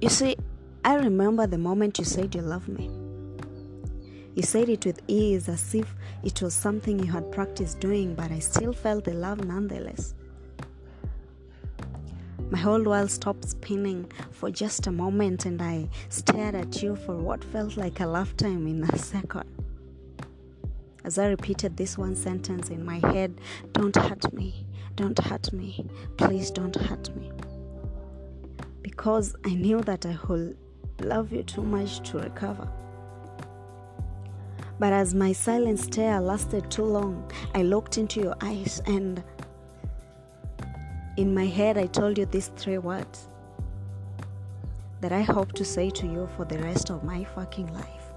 You see, I remember the moment you said you love me. You said it with ease as if it was something you had practiced doing, but I still felt the love nonetheless. My whole world stopped spinning for just a moment, and I stared at you for what felt like a lifetime in a second. As I repeated this one sentence in my head Don't hurt me, don't hurt me, please don't hurt me. Because I knew that I would love you too much to recover. But as my silent stare lasted too long, I looked into your eyes and in my head, I told you these three words that I hope to say to you for the rest of my fucking life.